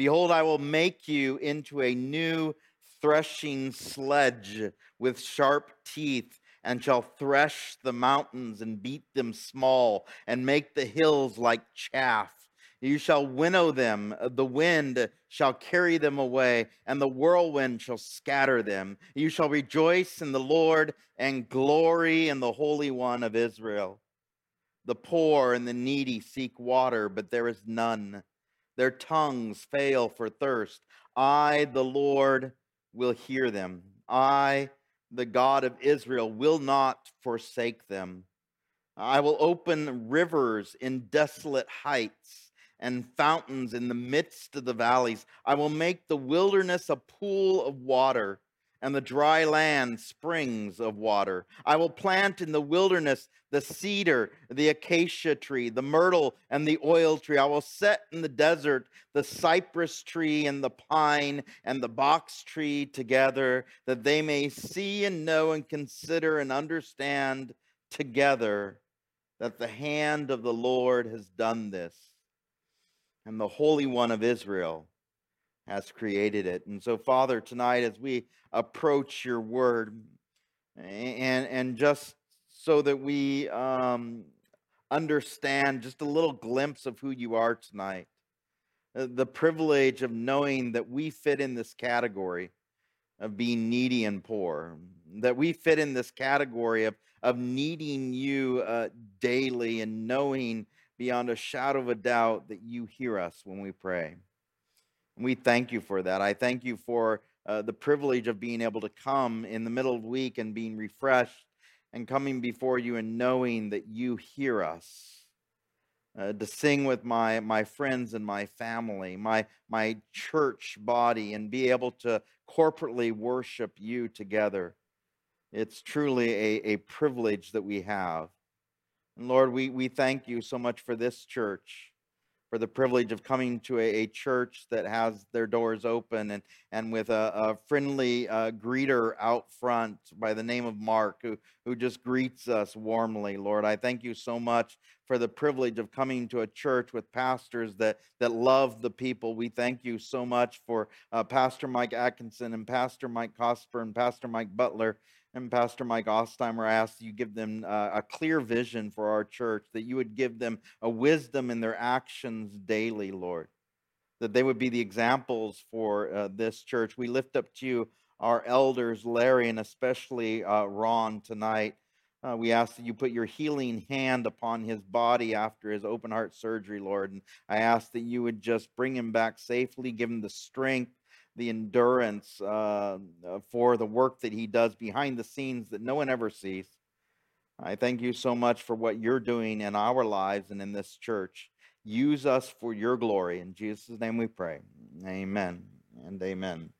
Behold, I will make you into a new threshing sledge with sharp teeth, and shall thresh the mountains and beat them small, and make the hills like chaff. You shall winnow them, the wind shall carry them away, and the whirlwind shall scatter them. You shall rejoice in the Lord and glory in the Holy One of Israel. The poor and the needy seek water, but there is none. Their tongues fail for thirst. I, the Lord, will hear them. I, the God of Israel, will not forsake them. I will open rivers in desolate heights and fountains in the midst of the valleys. I will make the wilderness a pool of water and the dry land springs of water. I will plant in the wilderness the cedar, the acacia tree, the myrtle, and the oil tree. I will set in the desert the cypress tree and the pine and the box tree together, that they may see and know and consider and understand together that the hand of the Lord has done this, and the Holy One of Israel has created it. And so, Father, tonight as we approach your word, and and just so that we um, understand just a little glimpse of who you are tonight, uh, the privilege of knowing that we fit in this category of being needy and poor, that we fit in this category of of needing you uh, daily and knowing beyond a shadow of a doubt that you hear us when we pray. We thank you for that. I thank you for uh, the privilege of being able to come in the middle of the week and being refreshed and coming before you and knowing that you hear us. Uh, to sing with my my friends and my family, my my church body, and be able to corporately worship you together. It's truly a, a privilege that we have. And Lord, we, we thank you so much for this church for the privilege of coming to a, a, church that has their doors open and, and with a, a friendly uh, greeter out front by the name of Mark, who, who just greets us warmly, Lord. I thank you so much for the privilege of coming to a church with pastors that, that love the people. We thank you so much for uh, Pastor Mike Atkinson and Pastor Mike Cosper and Pastor Mike Butler and Pastor Mike Ostheimer asked you give them uh, a clear vision for our church, that you would give them a wisdom in their actions daily, Lord, that they would be the examples for uh, this church. We lift up to you our elders, Larry, and especially uh, Ron tonight. Uh, we ask that you put your healing hand upon his body after his open heart surgery, Lord. And I ask that you would just bring him back safely, give him the strength the endurance uh, uh, for the work that he does behind the scenes that no one ever sees. I thank you so much for what you're doing in our lives and in this church. Use us for your glory. In Jesus' name we pray. Amen and amen.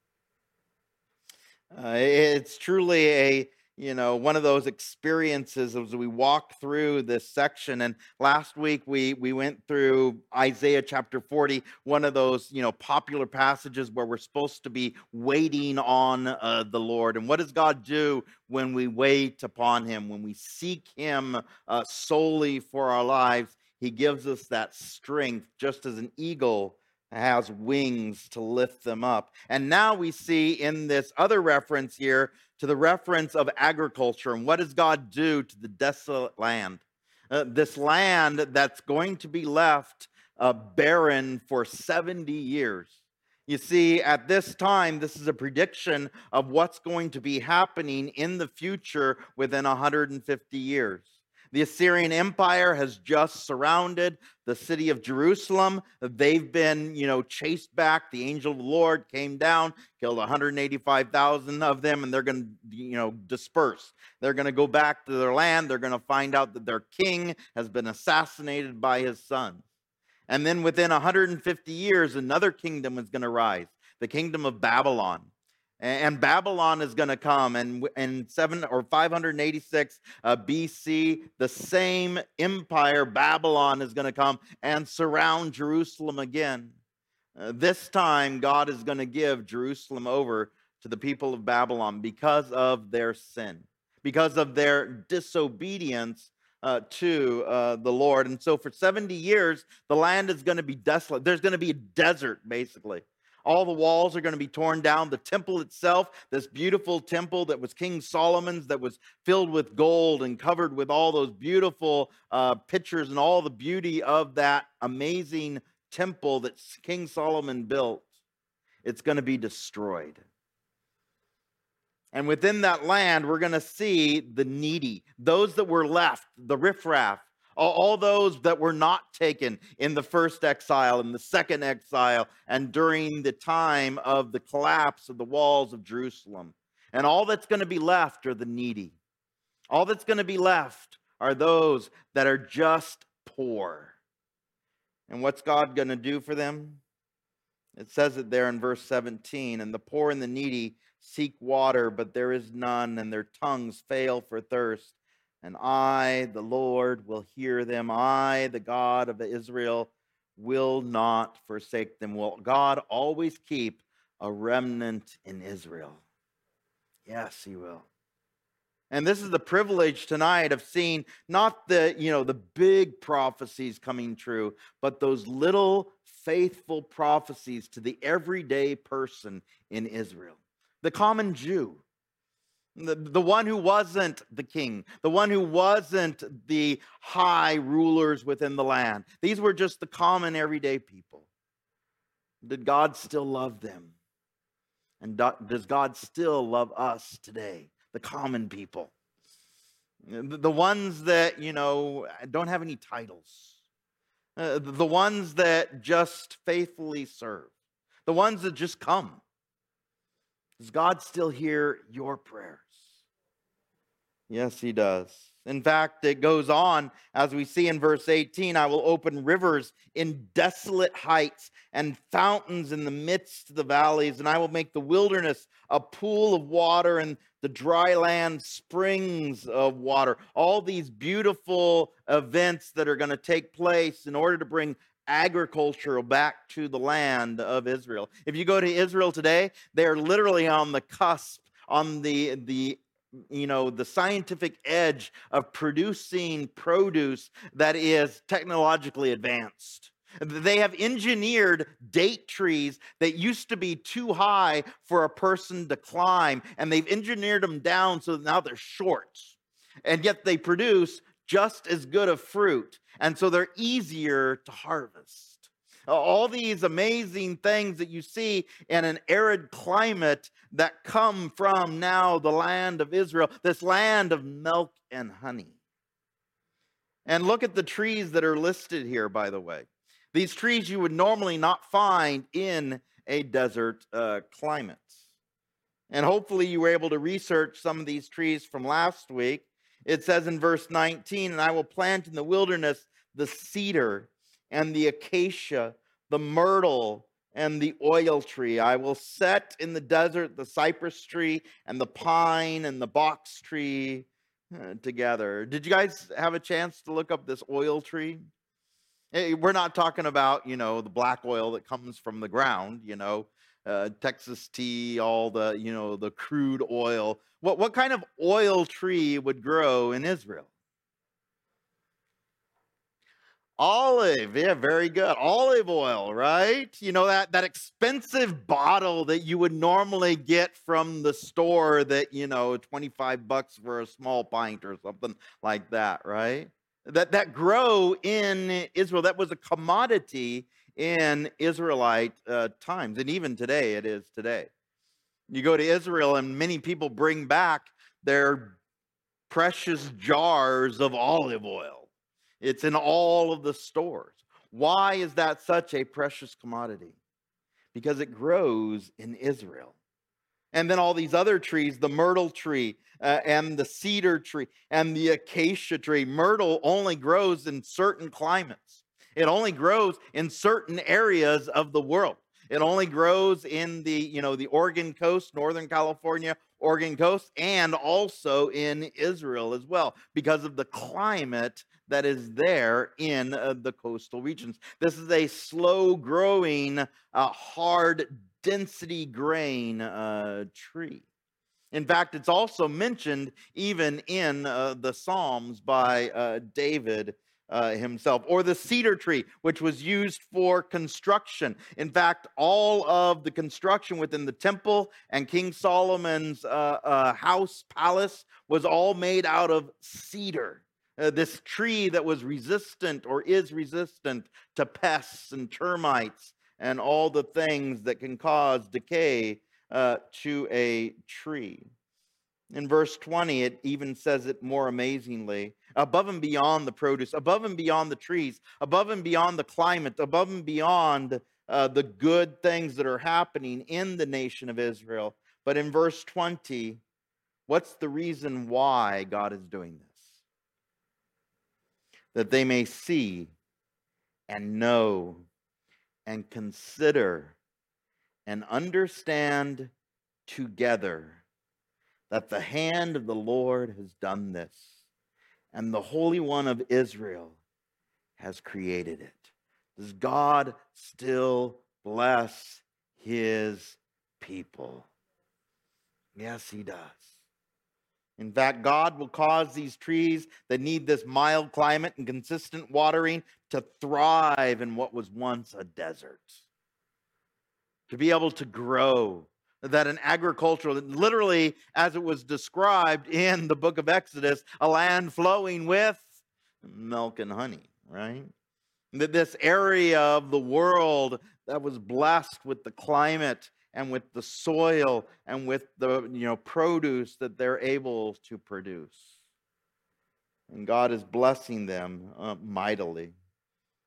Uh, it's truly a you know one of those experiences as we walk through this section and last week we we went through isaiah chapter 40 one of those you know popular passages where we're supposed to be waiting on uh, the lord. And what does god do when we wait upon him when we seek him uh, solely for our lives? He gives us that strength just as an eagle has wings to lift them up. And now we see in this other reference here to the reference of agriculture and what does God do to the desolate land? Uh, this land that's going to be left uh, barren for 70 years. You see, at this time, this is a prediction of what's going to be happening in the future within 150 years. The Assyrian Empire has just surrounded the city of Jerusalem. They've been, you know, chased back. The angel of the Lord came down, killed 185,000 of them, and they're going to, you know, disperse. They're going to go back to their land. They're going to find out that their king has been assassinated by his sons. And then within 150 years, another kingdom is going to rise the kingdom of Babylon and Babylon is going to come. And in seven or 586 uh, BC, the same empire, Babylon, is going to come and surround Jerusalem again. Uh, this time, God is going to give Jerusalem over to the people of Babylon because of their sin, because of their disobedience uh, to uh, the Lord. And so for 70 years, the land is going to be desolate. There's going to be a desert, basically. All the walls are going to be torn down. The temple itself, this beautiful temple that was King Solomon's, that was filled with gold and covered with all those beautiful uh, pictures and all the beauty of that amazing temple that King Solomon built, it's going to be destroyed. And within that land, we're going to see the needy, those that were left, the riffraff, all, those that were not taken in the first exile and the second exile and during the time of the collapse of the walls of Jerusalem. And all that's going to be left are the needy. All that's going to be left are those that are just poor. And what's God going to do for them? It says it there in verse 17 and the poor and the needy seek water, but there is none, and their tongues fail for thirst. And I, the Lord, will hear them. I, the God of Israel, will not forsake them. Will God always keep a remnant in Israel? Yes, he will. And this is the privilege tonight of seeing not the, you know, the big prophecies coming true, but those little faithful prophecies to the everyday person in Israel the common Jew, the, the one who wasn't the king, the one who wasn't the high rulers within the land. These were just the common everyday people. Did God still love them? And does God still love us today, the common people? The ones that, you know, don't have any titles. Uh, the ones that just faithfully serve. The ones that just come. Does God still hear your prayers? Yes, He does. In fact, it goes on as we see in verse 18 I will open rivers in desolate heights and fountains in the midst of the valleys, and I will make the wilderness a pool of water and the dry land springs of water. All these beautiful events that are going to take place in order to bring agriculture back to the land of Israel. If you go to Israel today, they're literally on the cusp, on the the you know the scientific edge of producing produce that is technologically advanced. They have engineered date trees that used to be too high for a person to climb, and they've engineered them down so now they're short. And yet they produce just as good of fruit. And so they're easier to harvest. All these amazing things that you see in an arid climate that come from now the land of Israel, this land of milk and honey. And look at the trees that are listed here, by the way. These trees you would normally not find in a desert uh, climate. And hopefully you were able to research some of these trees from last week it says in verse 19, and I will plant in the wilderness the cedar and the acacia, the myrtle and the oil tree. I will set in the desert the cypress tree and the pine and the box tree uh, together. Did you guys have a chance to look up this oil tree? Eh, we're not talking about, you know, the black oil that comes from the ground, you know, uh, Texas tea, all the, you know, the crude oil. What, what kind of oil tree would grow in Israel? Olive, yeah, very good. Olive oil, right? You know that that expensive bottle that you would normally get from the store that, you know, 25 bucks for a small pint or something like that, right? That that grow in Israel. That was a commodity in Israelite uh, times, and even today it is today. You go to Israel, and many people bring back their precious jars of olive oil. It's in all of the stores. Why is that such a precious commodity? Because it grows in Israel. And then all these other trees, the myrtle tree uh, and the cedar tree and the acacia tree. Myrtle only grows in certain climates. It only grows in certain areas of the world. It only grows in the, you know, the Oregon coast, Northern California, Oregon coast, and also in Israel as well, because of the climate that is there in uh, the coastal regions. This is a slow growing, uh, hard density grain uh, tree. In fact, it's also mentioned even in uh, the Psalms by uh, David uh, himself, or the cedar tree, which was used for construction. In fact, all of the construction within the temple and King Solomon's uh, uh, house, palace, was all made out of cedar. Uh, this tree that was resistant or is resistant to pests and termites and all the things that can cause decay uh, to a tree. In verse 20, it even says it more amazingly above and beyond the produce, above and beyond the trees, above and beyond the climate, above and beyond uh, the good things that are happening in the nation of Israel. But in verse 20, what's the reason why God is doing this? That they may see and know and consider and understand together that the hand of the Lord has done this, and the Holy One of Israel has created it. Does God still bless his people? Yes, he does. In fact, God will cause these trees that need this mild climate and consistent watering to thrive in what was once a desert, to be able to grow that an agricultural, literally as it was described in the book of Exodus, a land flowing with milk and honey, right? That this area of the world that was blessed with the climate and with the soil and with the you know produce that they're able to produce. And God is blessing them uh, mightily.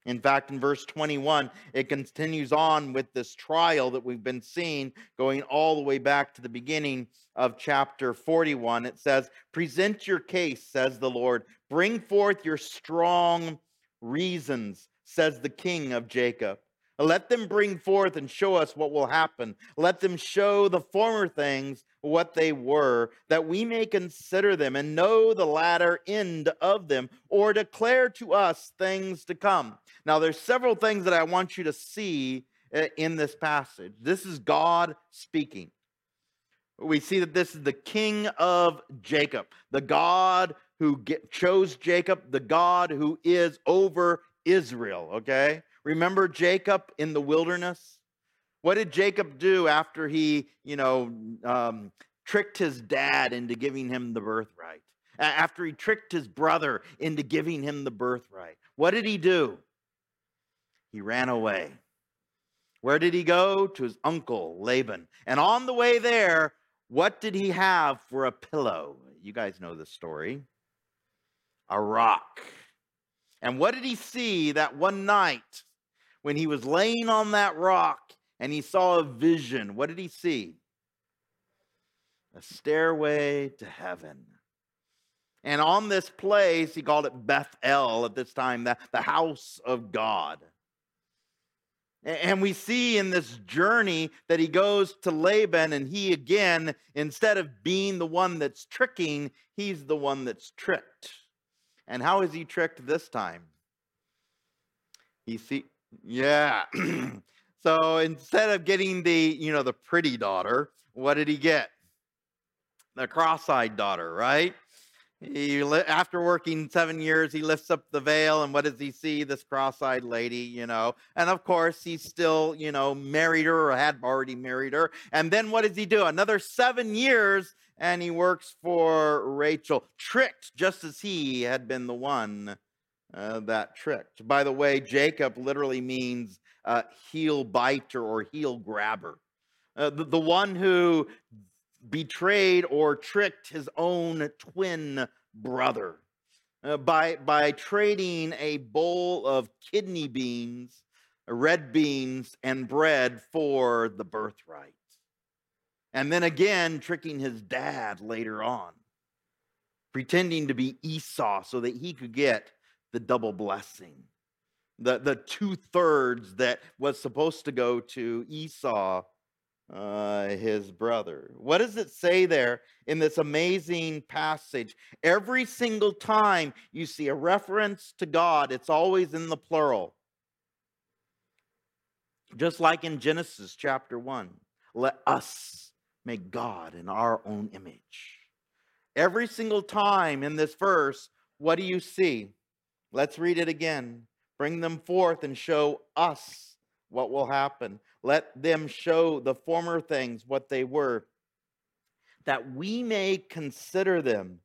In fact, in verse 21, it continues on with this trial that we've been seeing going all the way back to the beginning of chapter 41. It says, Present your case, says the Lord. Bring forth your strong reasons, says the king of Jacob. Let them bring forth and show us what will happen. Let them show the former things what they were, that we may consider them and know the latter end of them, or declare to us things to come. Now, there's several things that I want you to see eh, in this passage. This is God speaking. We see that this is the king of Jacob, the God who get, chose Jacob, the God who is over Israel, okay? Remember Jacob in the wilderness? What did Jacob do after he, you know, um, tricked his dad into giving him the birthright? After he tricked his brother into giving him the birthright? What did he do? He ran away. Where did he go? To his uncle Laban. And on the way there, what did he have for a pillow? You guys know the story. A rock. And what did he see that one night when he was laying on that rock and he saw a vision, what did he see? A stairway to heaven. And on this place, he called it Bethel at this time, the, the house of God. And we see in this journey that he goes to Laban, and he again, instead of being the one that's tricking, he's the one that's tricked. And how is he tricked this time? He see, yeah. so instead of getting the, you know, the pretty daughter, what did he get? The cross-eyed daughter, right? He, after working seven years, he lifts up the veil, and what does he see? This cross-eyed lady, you know. And of course, he's still, you know, married her or had already married her. And then what does he do? Another seven years, and he works for Rachel, tricked just as he had been the one uh, that tricked. By the way, Jacob literally means uh, heel biter or heel grabber. Uh, the, the one who betrayed or tricked his own twin brother uh, by, by trading a bowl of kidney beans, red beans, and bread for the birthright. And then again, tricking his dad later on, pretending to be Esau so that he could get the double blessing. The, the two thirds that was supposed to go to Esau, uh, his brother. What does it say there in this amazing passage? Every single time you see a reference to God, it's always in the plural. Just like in Genesis chapter 1. Let us make God in our own image. Every single time in this verse, what do you see? Let's read it again. Bring them forth and show us what will happen. Let them show the former things what they were, that we may consider them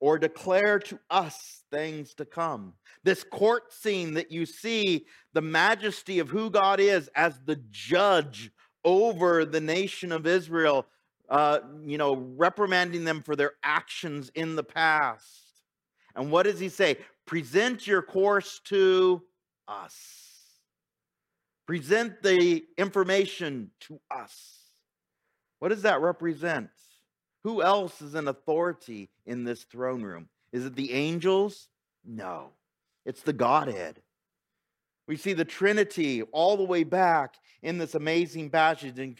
or declare to us things to come. This court scene that you see, the majesty of who God is as the judge over the nation of Israel, uh, you know, reprimanding them for their actions in the past. And what does he say? Present your course to us. Present the information to us. What does that represent? Who else is an authority in this throne room? Is it the angels? No, it's the Godhead. We see the Trinity all the way back in this amazing passage, and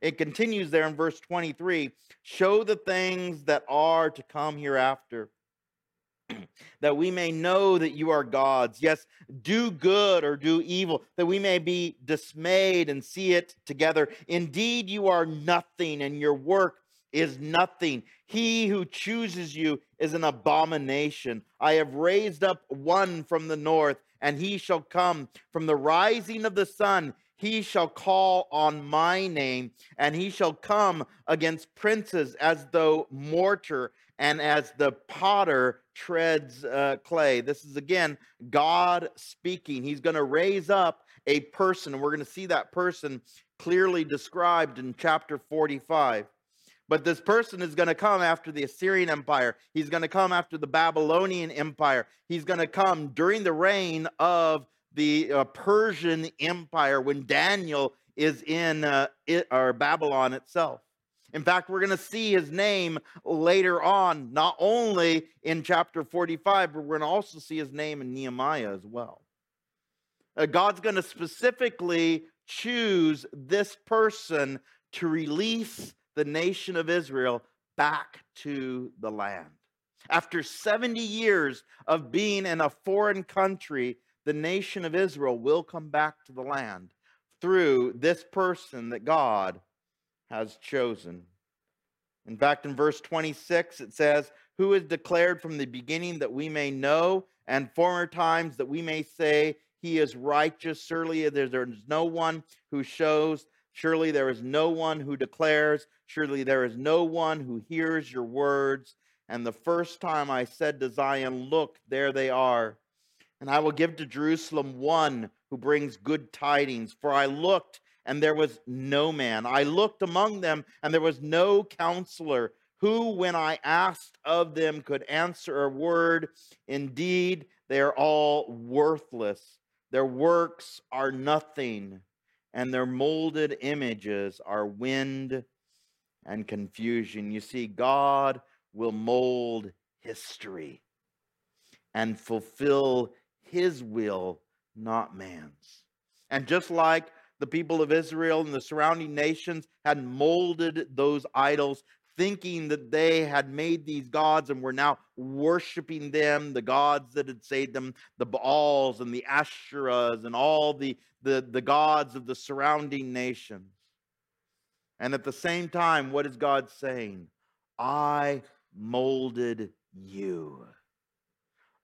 it continues there in verse 23 show the things that are to come hereafter. that we may know that you are God's. Yes, do good or do evil, that we may be dismayed and see it together. Indeed, you are nothing, and your work is nothing. He who chooses you is an abomination. I have raised up one from the north, and he shall come from the rising of the sun. He shall call on my name, and he shall come against princes as though mortar and as the potter treads uh, clay. This is again God speaking. He's going to raise up a person, and we're going to see that person clearly described in chapter 45. But this person is going to come after the Assyrian Empire. He's going to come after the Babylonian Empire. He's going to come during the reign of the uh, Persian Empire when Daniel is in uh, it, or Babylon itself. In fact, we're going to see his name later on, not only in chapter 45, but we're going to also see his name in Nehemiah as well. Uh, God's going to specifically choose this person to release the nation of Israel back to the land. After 70 years of being in a foreign country, the nation of Israel will come back to the land through this person that God has chosen. In fact, in verse 26, it says, Who is declared from the beginning that we may know, and former times that we may say, He is righteous. Surely there is no one who shows Surely there is no one who declares, surely there is no one who hears your words. And the first time I said to Zion, Look, there they are. And I will give to Jerusalem one who brings good tidings. For I looked, and there was no man. I looked among them, and there was no counselor who, when I asked of them, could answer a word. Indeed, they are all worthless. Their works are nothing and their molded images are wind and confusion. You see, God will mold history and fulfill his will, not man's. And just like the people of Israel and the surrounding nations had molded those idols, thinking that they had made these gods and were now worshiping them, the gods that had saved them, the Baals and the Asherahs and all the, the, the gods of the surrounding nations. And at the same time, what is God saying? I molded you.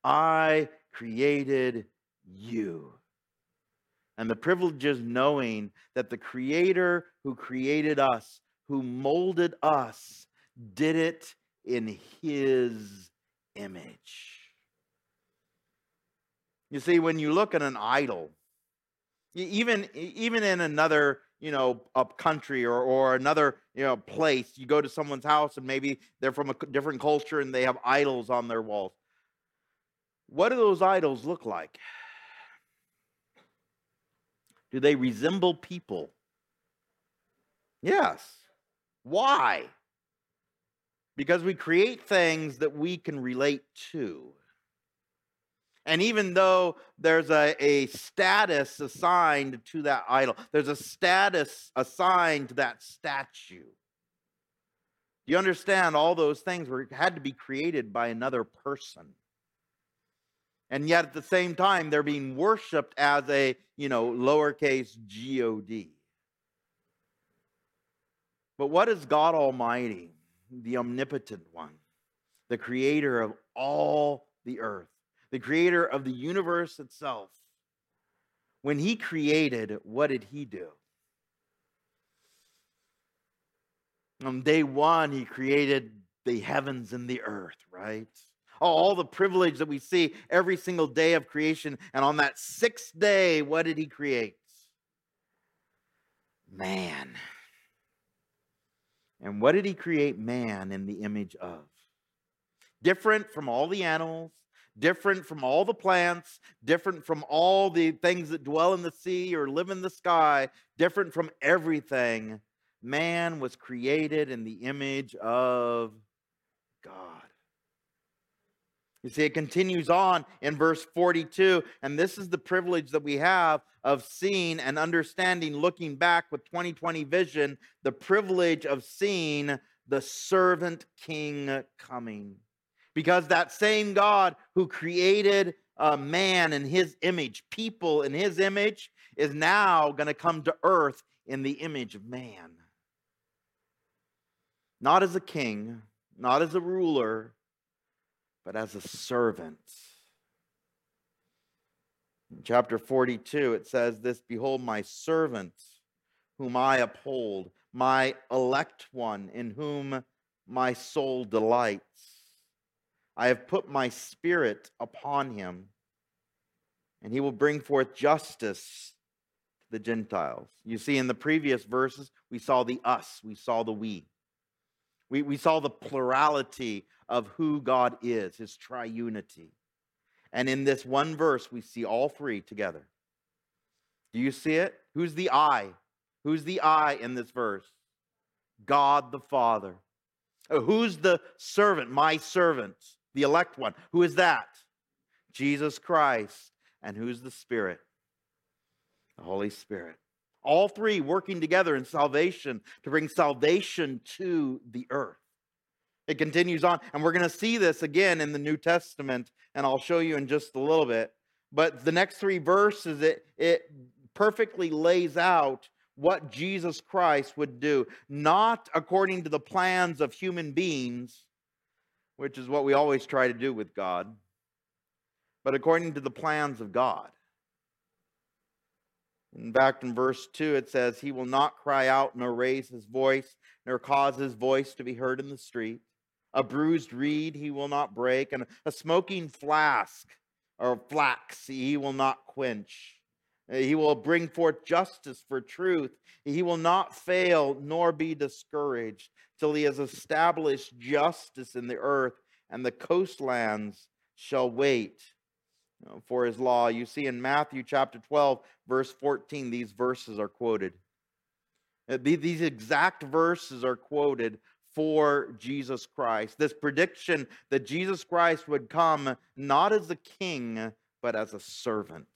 I created you. And the privilege is knowing that the Creator who created us, who molded us, did it in his image. You see, when you look at an idol, even even in another you know a country or or another you know place, you go to someone's house and maybe they're from a different culture and they have idols on their walls. What do those idols look like? Do they resemble people? Yes. Why? because we create things that we can relate to. And even though there's a, a status assigned to that idol, there's a status assigned to that statue. Do you understand all those things were had to be created by another person. And yet at the same time, they're being worshiped as a, you know, lowercase God. But what is God Almighty, the omnipotent one, the creator of all the earth, the creator of the universe itself? When he created, what did he do? On day one, he created the heavens and the earth, right? All the privilege that we see every single day of creation. And on that sixth day, what did he create? Man. And what did he create man in the image of? Different from all the animals, different from all the plants, different from all the things that dwell in the sea or live in the sky, different from everything. Man was created in the image of God. You see, it continues on in verse 42, and this is the privilege that we have of seeing and understanding, looking back with 2020 vision, the privilege of seeing the servant king coming. Because that same God who created a man in his image, people in his image, is now going to come to earth in the image of man. Not as a king, not as a ruler, but as a servant. In chapter 42, it says this Behold, my servant, whom I uphold, my elect one, in whom my soul delights. I have put my spirit upon him, and he will bring forth justice to the Gentiles. You see, in the previous verses, we saw the us, we saw the we. We, we saw the plurality of who God is, his triunity. And in this one verse, we see all three together. Do you see it? Who's the I? Who's the I in this verse? God the Father. Uh, who's the servant? My servant, the elect one. Who is that? Jesus Christ. And who's the Spirit? The Holy Spirit. All three working together in salvation to bring salvation to the earth. It continues on, and we're going to see this again in the New Testament, and I'll show you in just a little bit. But the next three verses, it, it perfectly lays out what Jesus Christ would do, not according to the plans of human beings, which is what we always try to do with God, but according to the plans of God. In fact, in verse 2, it says, He will not cry out nor raise his voice, nor cause his voice to be heard in the street. A bruised reed he will not break, and a smoking flask or flax he will not quench. He will bring forth justice for truth. He will not fail nor be discouraged till he has established justice in the earth, and the coastlands shall wait for his law. You see in Matthew chapter 12, verse 14, these verses are quoted. Uh, these exact verses are quoted for Jesus Christ. This prediction that Jesus Christ would come not as a king, but as a servant.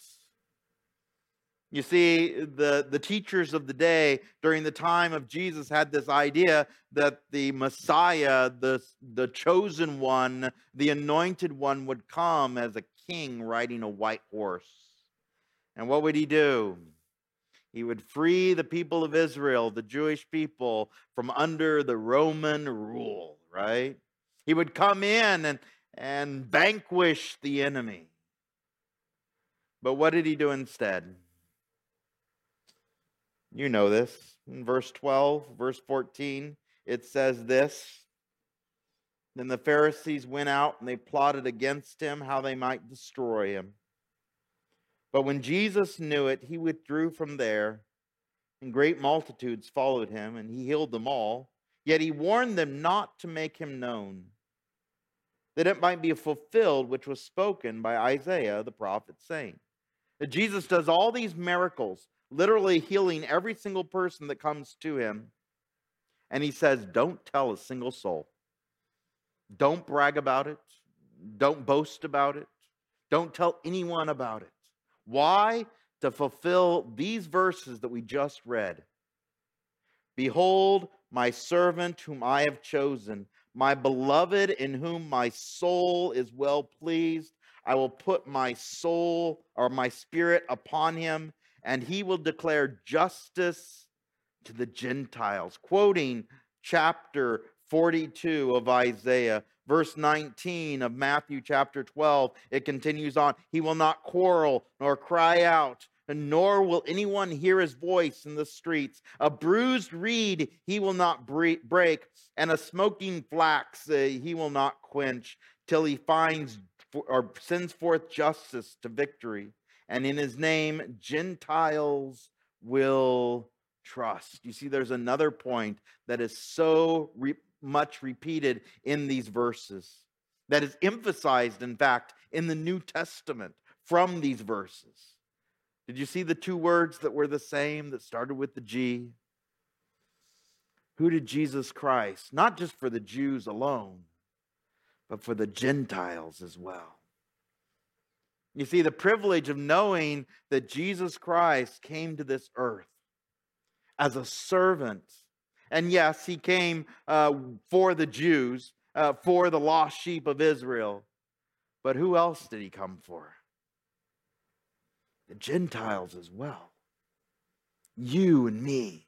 You see, the, the teachers of the day during the time of Jesus had this idea that the Messiah, the, the chosen one, the anointed one, would come as a king riding a white horse. And what would he do? He would free the people of Israel, the Jewish people, from under the Roman rule, right? He would come in and, and vanquish the enemy. But what did he do instead? You know this. In verse 12, verse 14, it says this then the Pharisees went out and they plotted against him how they might destroy him. But when Jesus knew it, he withdrew from there, and great multitudes followed him, and he healed them all. Yet he warned them not to make him known, that it might be fulfilled which was spoken by Isaiah the prophet, saying, that Jesus does all these miracles, literally healing every single person that comes to him. And he says, Don't tell a single soul. Don't brag about it. Don't boast about it. Don't tell anyone about it. Why? To fulfill these verses that we just read. Behold, my servant whom I have chosen, my beloved in whom my soul is well pleased. I will put my soul or my spirit upon him, and he will declare justice to the Gentiles, quoting chapter 42 of Isaiah, verse 19 of Matthew chapter 12. It continues on He will not quarrel nor cry out, and nor will anyone hear his voice in the streets. A bruised reed he will not break, and a smoking flax uh, he will not quench, till he finds or sends forth justice to victory. And in his name, Gentiles will trust. You see, there's another point that is so re- much repeated in these verses, that is emphasized, in fact, in the New Testament from these verses. Did you see the two words that were the same that started with the G? Who did Jesus Christ, not just for the Jews alone, but for the Gentiles as well? You see, the privilege of knowing that Jesus Christ came to this earth as a servant. And yes, he came uh, for the Jews, uh, for the lost sheep of Israel. But who else did he come for? The Gentiles as well. You and me.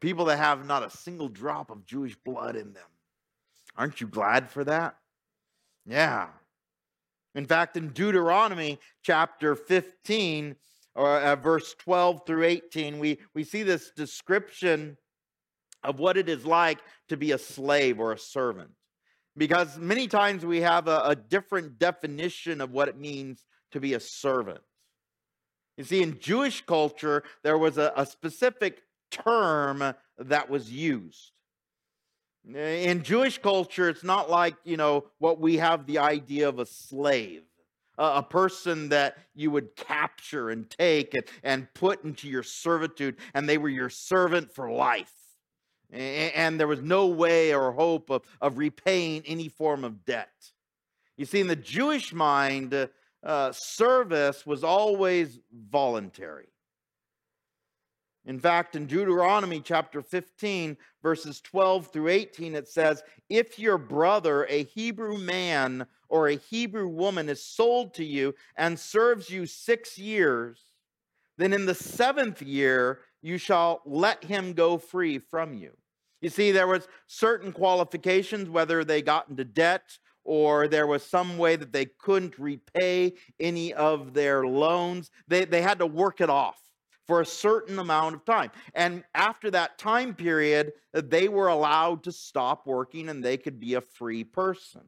People that have not a single drop of Jewish blood in them. Aren't you glad for that? Yeah. In fact, in Deuteronomy chapter 15, or uh, verse 12 through 18, we, we see this description of what it is like to be a slave or a servant. Because many times we have a, a different definition of what it means to be a servant. You see, in Jewish culture, there was a, a specific term that was used. In Jewish culture, it's not like, you know, what we have the idea of a slave a person that you would capture and take and, and put into your servitude, and they were your servant for life. And there was no way or hope of, of repaying any form of debt. You see, in the Jewish mind, uh, service was always voluntary. In fact, in Deuteronomy chapter 15, verses 12 through 18, it says, If your brother, a Hebrew man or a Hebrew woman, is sold to you and serves you six years, then in the seventh year you shall let him go free from you. You see, there was certain qualifications, whether they got into debt or there was some way that they couldn't repay any of their loans. They, they had to work it off for a certain amount of time. And after that time period, they were allowed to stop working and they could be a free person.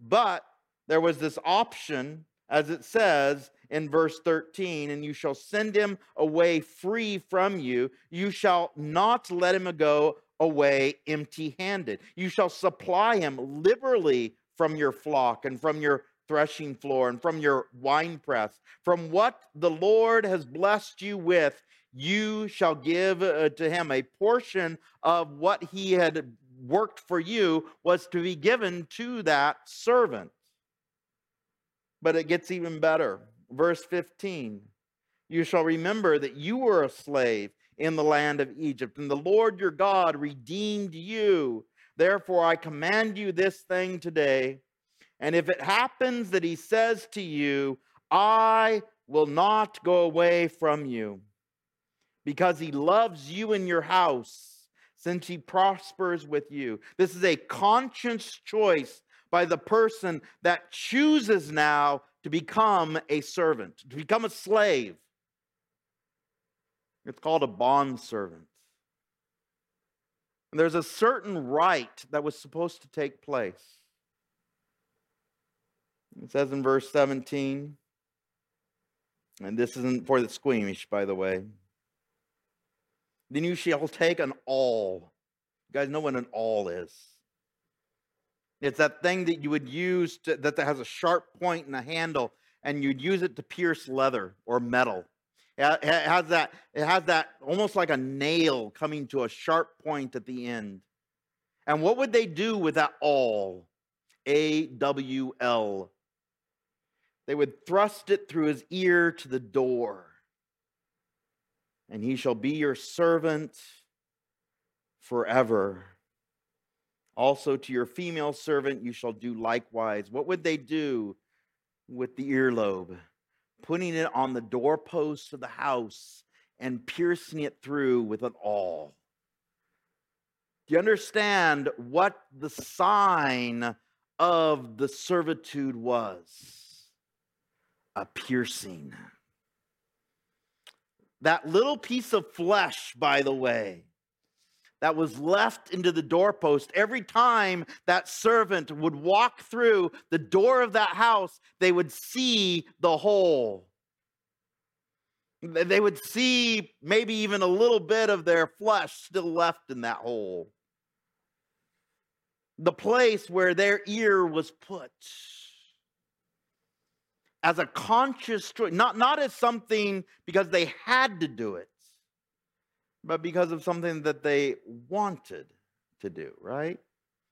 But there was this option, as it says in verse 13, and you shall send him away free from you. You shall not let him go away empty handed. You shall supply him liberally from your flock and from your threshing floor and from your winepress. From what the Lord has blessed you with, you shall give uh, to him a portion of what he had worked for you was to be given to that servant. But it gets even better. Verse 15 You shall remember that you were a slave in the land of Egypt, and the Lord your God redeemed you. Therefore, I command you this thing today and if it happens that he says to you, I will not go away from you, because he loves you in your house, since he prospers with you. This is a conscious choice by the person that chooses now to become a servant, to become a slave. It's called a bond servant. And there's a certain rite that was supposed to take place. It says in verse 17, and this isn't for the squeamish, by the way. Then you shall take an awl. You guys know what an awl is. It's that thing that you would use to, that has a sharp point and a handle, and you'd use it to pierce leather or metal. It has that, it has that almost like a nail coming to a sharp point at the end. And what would they do with that awl? A W L. They would thrust it through his ear to the door. And he shall be your servant forever. Also, to your female servant, you shall do likewise. What would they do with the earlobe? Putting it on the doorposts of the house and piercing it through with an awl. Do you understand what the sign of the servitude was? A piercing. That little piece of flesh, by the way, that was left into the doorpost. Every time that servant would walk through the door of that house, they would see the hole. They would see maybe even a little bit of their flesh still left in that hole. The place where their ear was put as a conscious choice, not, not as something because they had to do it, but because of something that they wanted to do, right?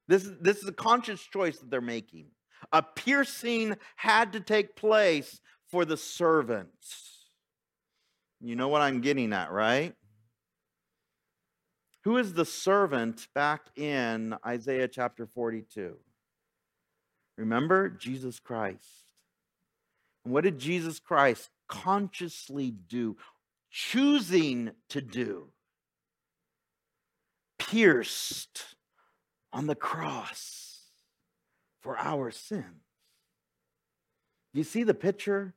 This is, this is a conscious choice that they're making. A piercing had to take place for the servants. You know what I'm getting at, right? Who is the servant back in Isaiah chapter 42? Remember Jesus Christ. And what did Jesus Christ consciously do, choosing to do? Pierced on the cross for our sins. You see the picture?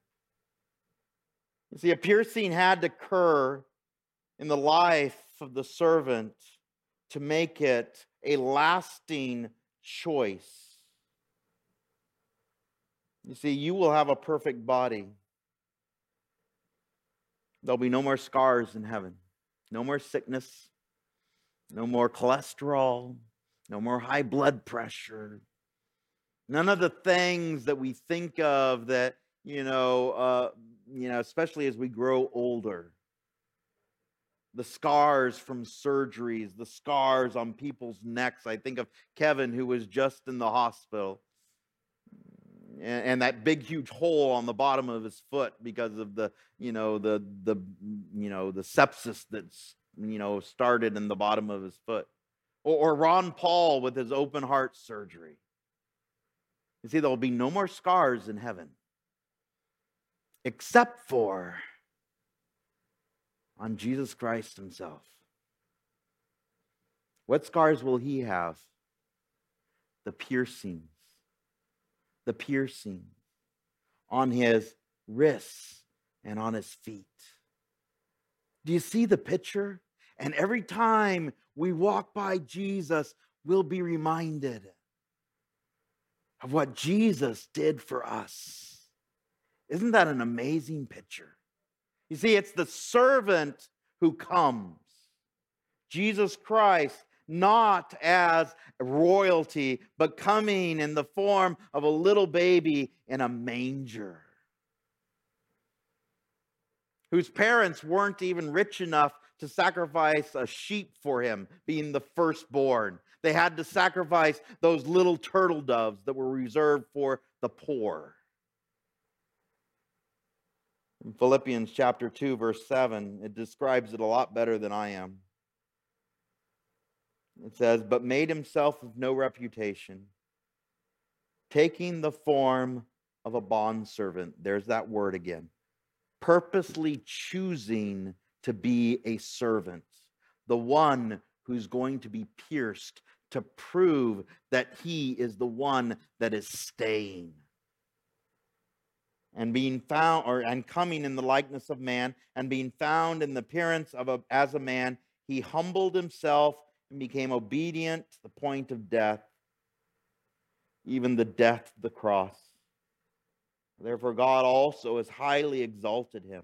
You see, a piercing had to occur in the life of the servant to make it a lasting choice. You see, you will have a perfect body. There'll be no more scars in heaven, no more sickness, no more cholesterol, no more high blood pressure. None of the things that we think of that, you know, uh, you know, especially as we grow older. The scars from surgeries, the scars on people's necks. I think of Kevin, who was just in the hospital, and, that big, huge hole on the bottom of his foot because of the, you know, the the you know the sepsis that's you know started in the bottom of his foot, or, or Ron Paul with his open heart surgery. You see, there will be no more scars in heaven except for on Jesus Christ Himself. What scars will He have? The piercings, the piercing on His wrists and on His feet. Do you see the picture? And every time we walk by Jesus, we'll be reminded of what Jesus did for us. Isn't that an amazing picture? You see, it's the servant who comes. Jesus Christ, not as royalty, but coming in the form of a little baby in a manger. Whose parents weren't even rich enough to sacrifice a sheep for him, being the firstborn. They had to sacrifice those little turtle doves that were reserved for the poor. In Philippians chapter 2, verse 7, it describes it a lot better than I am. It says, But made himself of no reputation, taking the form of a bondservant. There's that word again. Purposely choosing to be a servant, the one who's going to be pierced to prove that he is the one that is staying. And being found or and coming in the likeness of man and being found in the appearance of a, as a man he humbled himself and became obedient to the point of death even the death of the cross. Therefore god also has highly exalted him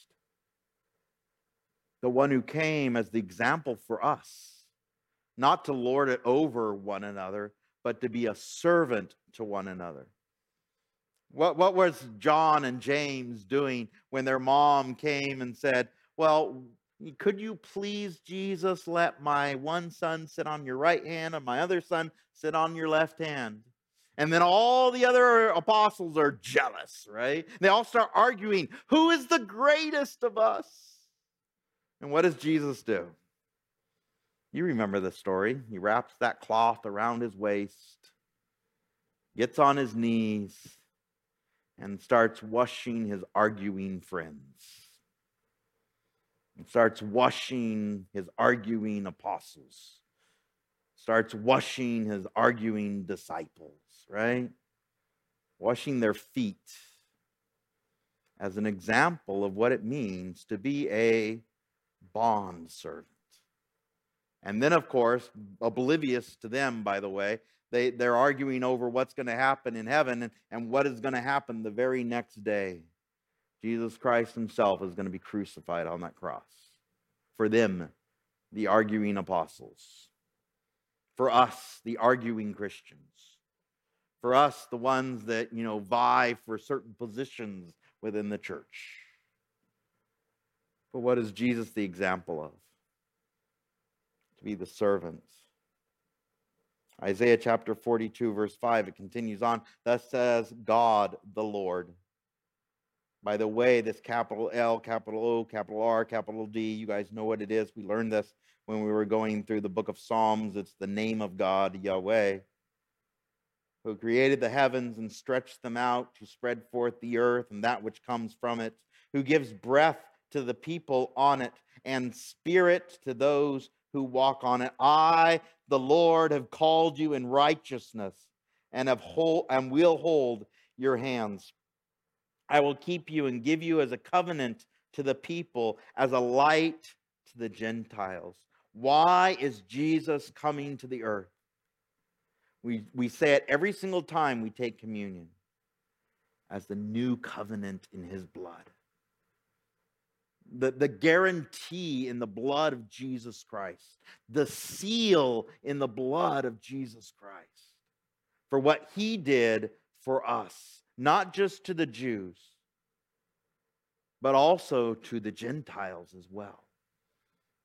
The one who came as the example for us, not to lord it over one another, but to be a servant to one another. What, what was John and James doing when their mom came and said, Well, Could you please, Jesus, let my one son sit on your right hand and my other son sit on your left hand? And then all the other apostles are jealous, right? They all start arguing who is the greatest of us? And what does Jesus do? You remember the story. He wraps that cloth around his waist, gets on his knees, and starts washing his arguing friends and starts washing his arguing apostles, starts washing his arguing disciples, right? Washing their feet as an example of what it means to be a bond servant. And then, of course, oblivious to them, by the way, they, they're arguing over what's going to happen in heaven and, and what is going to happen the very next day. Jesus Christ himself is going to be crucified on that cross. For them, the arguing apostles. For us, the arguing Christians. For us, the ones that, you know, vie for certain positions within the church. But what is Jesus the example of? To be the servants. Isaiah chapter 42, verse 5, it continues on. Thus says God the Lord. By the way, this capital L, capital O, capital R, capital D, you guys know what it is. We learned this when we were going through the book of Psalms. It's the name of God, Yahweh, who created the heavens and stretched them out to spread forth the earth and that which comes from it, who gives breath to the people on it and spirit to those who walk on it. I, the Lord, have called you in righteousness and have hold and will hold your hands. I will keep you and give you as a covenant to the people, as a light to the Gentiles. Why is Jesus coming to the earth? We, we say it every single time we take communion as the new covenant in his blood. The, the guarantee in the blood of Jesus Christ, the seal in the blood of Jesus Christ for what he did for us not just to the Jews, but also to the Gentiles as well.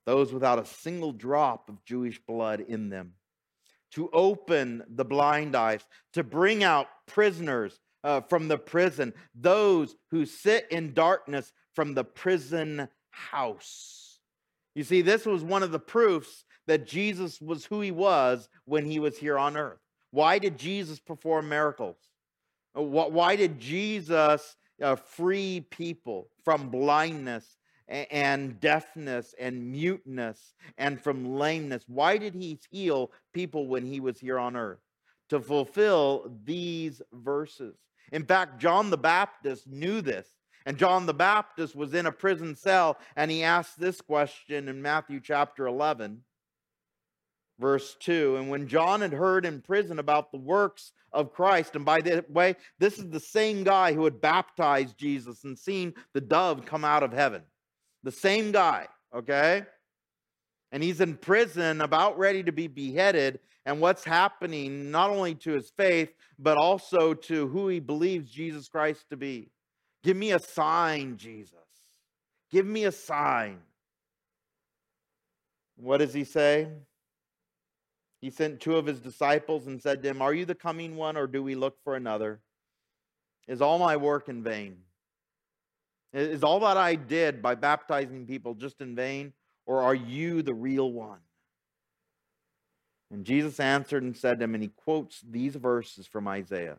Those without a single drop of Jewish blood in them. To open the blind eyes, to bring out prisoners uh, from the prison, those who sit in darkness from the prison house. You see, this was one of the proofs that Jesus was who he was when he was here on earth. Why did Jesus perform miracles? Uh, why did Jesus uh, free people from blindness and deafness and muteness and from lameness? Why did he heal people when he was here on earth? To fulfill these verses. In fact, John the Baptist knew this. And John the Baptist was in a prison cell and he asked this question in Matthew chapter 11 verse 2. And when John had heard in prison about the works of Christ, and by the way, this is the same guy who had baptized Jesus and seen the dove come out of heaven. The same guy, okay? And he's in prison, about ready to be beheaded. And what's happening, not only to his faith, but also to who he believes Jesus Christ to be. Give me a sign, Jesus. Give me a sign. What does he say? He sent two of his disciples and said to him, Are you the coming one, or do we look for another? Is all my work in vain? Is all that I did by baptizing people just in vain, or are you the real one? And Jesus answered and said to him, and he quotes these verses from Isaiah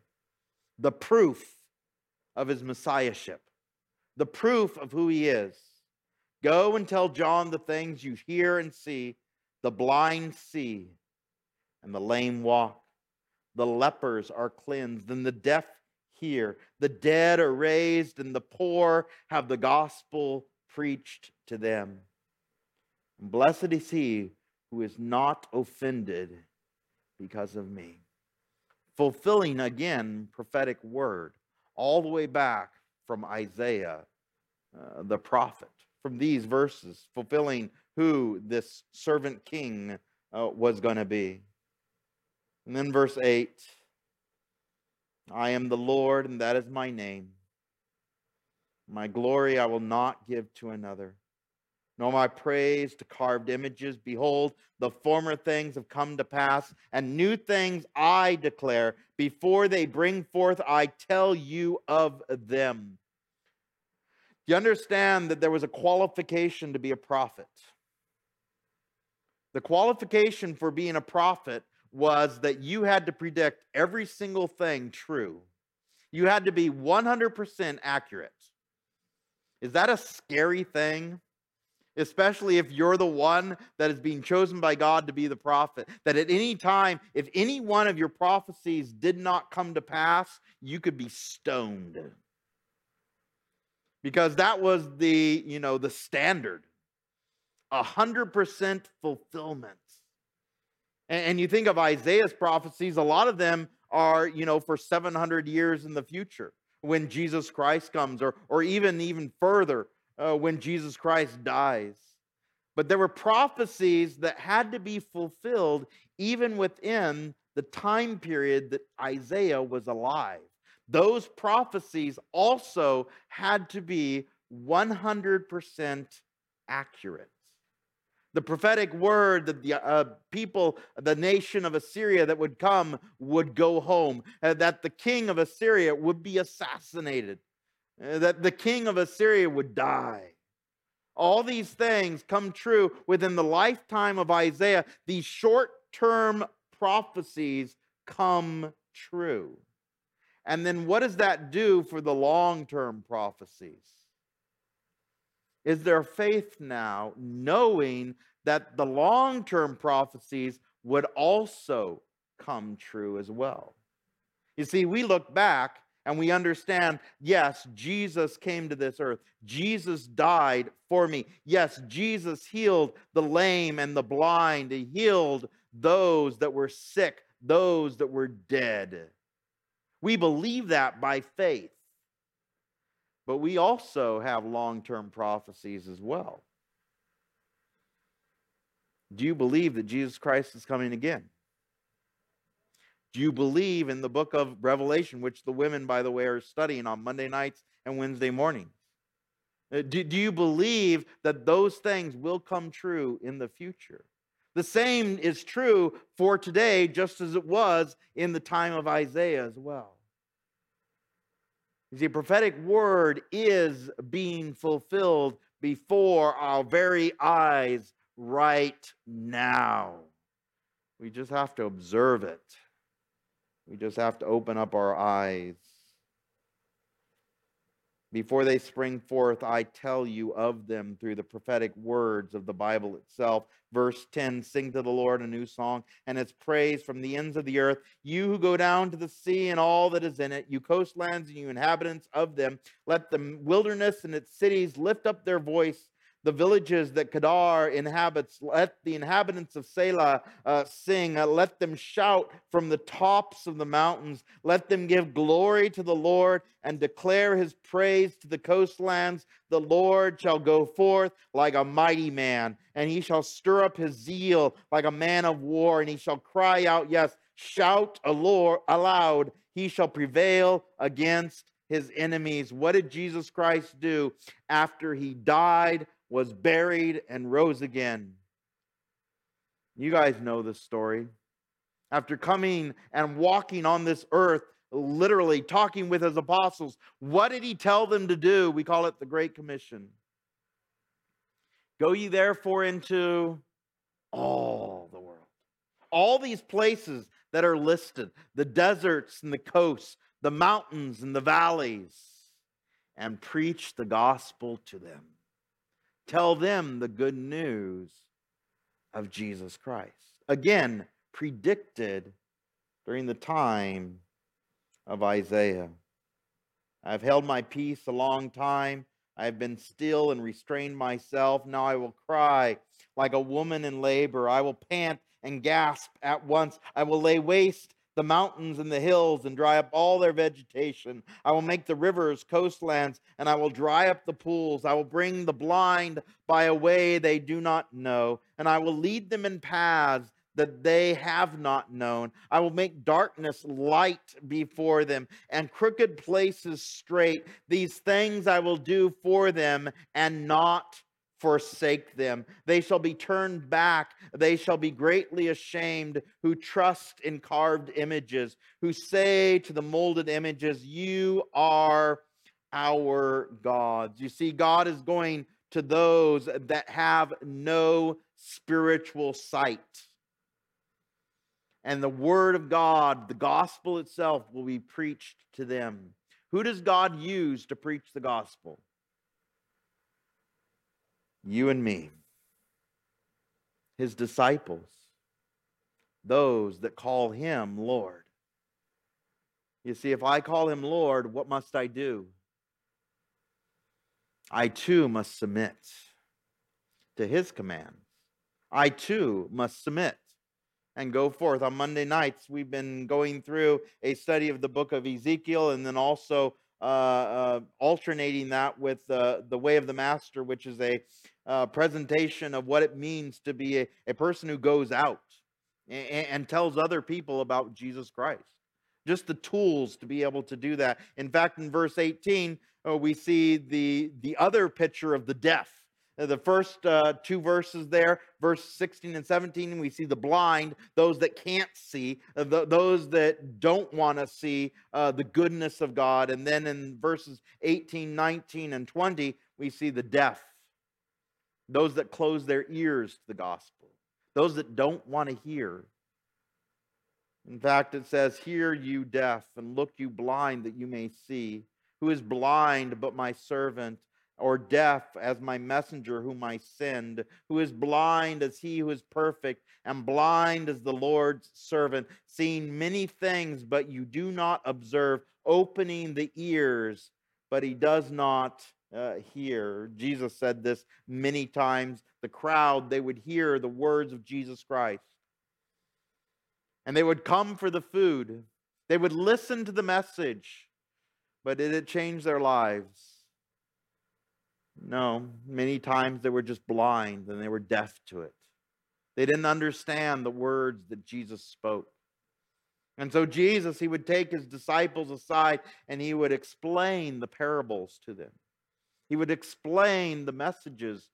the proof of his messiahship, the proof of who he is. Go and tell John the things you hear and see the blind see, and the lame walk. The lepers are cleansed, and the deaf hear. The dead are raised, and the poor have the gospel preached to them. And blessed is he who is not offended because of me. Fulfilling again prophetic word, all the way back from Isaiah uh, the prophet, from these verses, fulfilling who this servant king uh, was going to be. And then verse 8 I am the Lord, and that is my name. My glory I will not give to another. Nor my praise to carved images. Behold, the former things have come to pass, and new things I declare. Before they bring forth, I tell you of them. You understand that there was a qualification to be a prophet. The qualification for being a prophet was that you had to predict every single thing true. You had to be 100% accurate. Is that a scary thing? Especially if you're the one that is being chosen by God to be the prophet. That at any time, if any one of your prophecies did not come to pass, you could be stoned. Because that was the, you know, the standard. A hundred percent fulfillment. And, you think of Isaiah's prophecies, a lot of them are, you know, for 700 years in the future when Jesus Christ comes, or, or even even further uh, when Jesus Christ dies. But there were prophecies that had to be fulfilled even within the time period that Isaiah was alive. Those prophecies also had to be 100% accurate. The prophetic word that the uh, people, the nation of Assyria that would come would go home, uh, that the king of Assyria would be assassinated, Uh, that the king of Assyria would die. All these things come true within the lifetime of Isaiah. These short term prophecies come true. And then what does that do for the long term prophecies? Is there faith now, knowing that the long term prophecies would also come true as well? You see, we look back and we understand, yes, Jesus came to this earth. Jesus died for me. Yes, Jesus healed the lame and the blind. He healed those that were sick, those that were dead. We believe that by faith. But we also have long term prophecies as well. Do you believe that Jesus Christ is coming again? Do you believe in the book of Revelation, which the women, by the way, are studying on Monday nights and Wednesday mornings? Uh, do, do you believe that those things will come true in the future? The same is true for today, just as it was in the time of Isaiah as well. You see, prophetic word is being fulfilled before our very eyes right now. We just have to observe it. We just have to open up our eyes. Before they spring forth, I tell you of them through the prophetic words of the Bible itself. Verse 10 Sing to the Lord a new song, and its praise from the ends of the earth. You who go down to the sea and all that is in it, you coastlands and you inhabitants of them, let the wilderness and its cities lift up their voice the villages that Kedar inhabits. Let the inhabitants of Sela uh, sing. Uh, let them shout from the tops of the mountains. Let them give glory to the Lord and declare his praise to the coastlands. The Lord shall go forth like a mighty man, and he shall stir up his zeal like a man of war, and he shall cry out, yes, shout aloud. He shall prevail against his enemies. What did Jesus Christ do after he died was buried, and rose again. You guys know this story. After coming and walking on this earth, literally talking with his apostles, what did he tell them to do? We call it the Great Commission. Go ye therefore into all the world. All these places that are listed the deserts and the coasts, the mountains and the valleys, and preach the gospel to them. Tell them the good news of Jesus Christ. Again, predicted during the time of Isaiah. I've held my peace a long time. I have been still and restrained myself. Now I will cry like a woman in labor. I will pant and gasp at once. I will lay waste the mountains and the hills and dry up all their vegetation. I will make the rivers coastlands and I will dry up the pools. I will bring the blind by a way they do not know, and I will lead them in paths that they have not known. I will make darkness light before them and crooked places straight. These things I will do for them and not forsake them. They shall be turned back. They shall be greatly ashamed who trust in carved images, who say to the molded images, You are our gods. You see, God is going to those that have no spiritual sight. And the word of God, the gospel itself, will be preached to them. Who does God use to preach the gospel? You and me, his disciples, those that call him Lord. You see, if I call him Lord, what must I do? I too must submit to his commands. I too must submit and go forth. On Monday nights, we've been going through a study of the book of Ezekiel and then also alternating that with uh, the way of the master, which is a uh, presentation of what it means to be a, a person who goes out and, and tells other people about Jesus Christ. Just the tools to be able to do that. In fact, in verse 18, uh, we see the, the other picture of the deaf. Uh, the first uh, two verses there, verse 16 and 17, we see the blind, those that can't see, uh, th- those that don't want to see uh, the goodness of God. And then in verses 18, 19, and 20, we see the deaf, those that close their ears to the gospel, those that don't want to hear. In fact, it says, Hear you deaf, and look you blind, that you may see. Who is blind but my servant? Or deaf as my messenger whom I send, who is blind as he who is perfect, and blind as the Lord's servant, seeing many things, but you do not observe, opening the ears, but he does not uh, hear. Jesus said this many times. The crowd, they would hear the words of Jesus Christ. And they would come for the food. They would listen to the message, but did it change their lives? No, many times they were just blind and they were deaf to it. They didn't understand the words that Jesus spoke. And so Jesus, he would take his disciples aside and he would explain the parables to them. He would explain the messages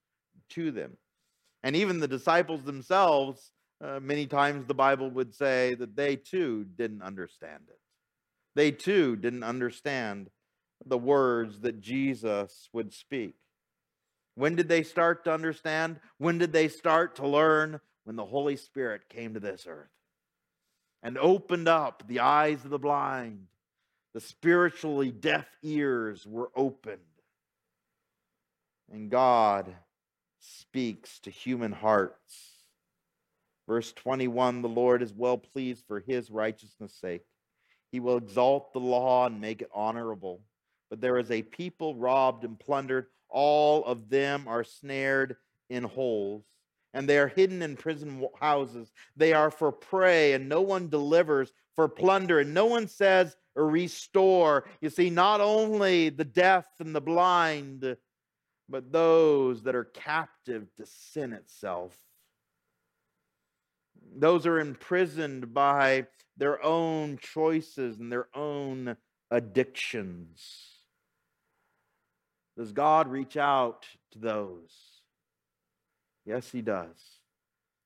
to them. And even the disciples themselves, uh, many times the Bible would say that they too didn't understand it. They too didn't understand the words that Jesus would speak. When did they start to understand? When did they start to learn? When the Holy Spirit came to this earth and opened up the eyes of the blind. The spiritually deaf ears were opened. And God speaks to human hearts. Verse 21 The Lord is well pleased for his righteousness' sake. He will exalt the law and make it honorable. But there is a people robbed and plundered all of them are snared in holes, and they are hidden in prison houses. They are for prey, and no one delivers, for plunder, and no one says, Restore. You see, not only the deaf and the blind, but those that are captive to sin itself. Those are imprisoned by their own choices and their own addictions. Does God reach out to those? Yes, He does.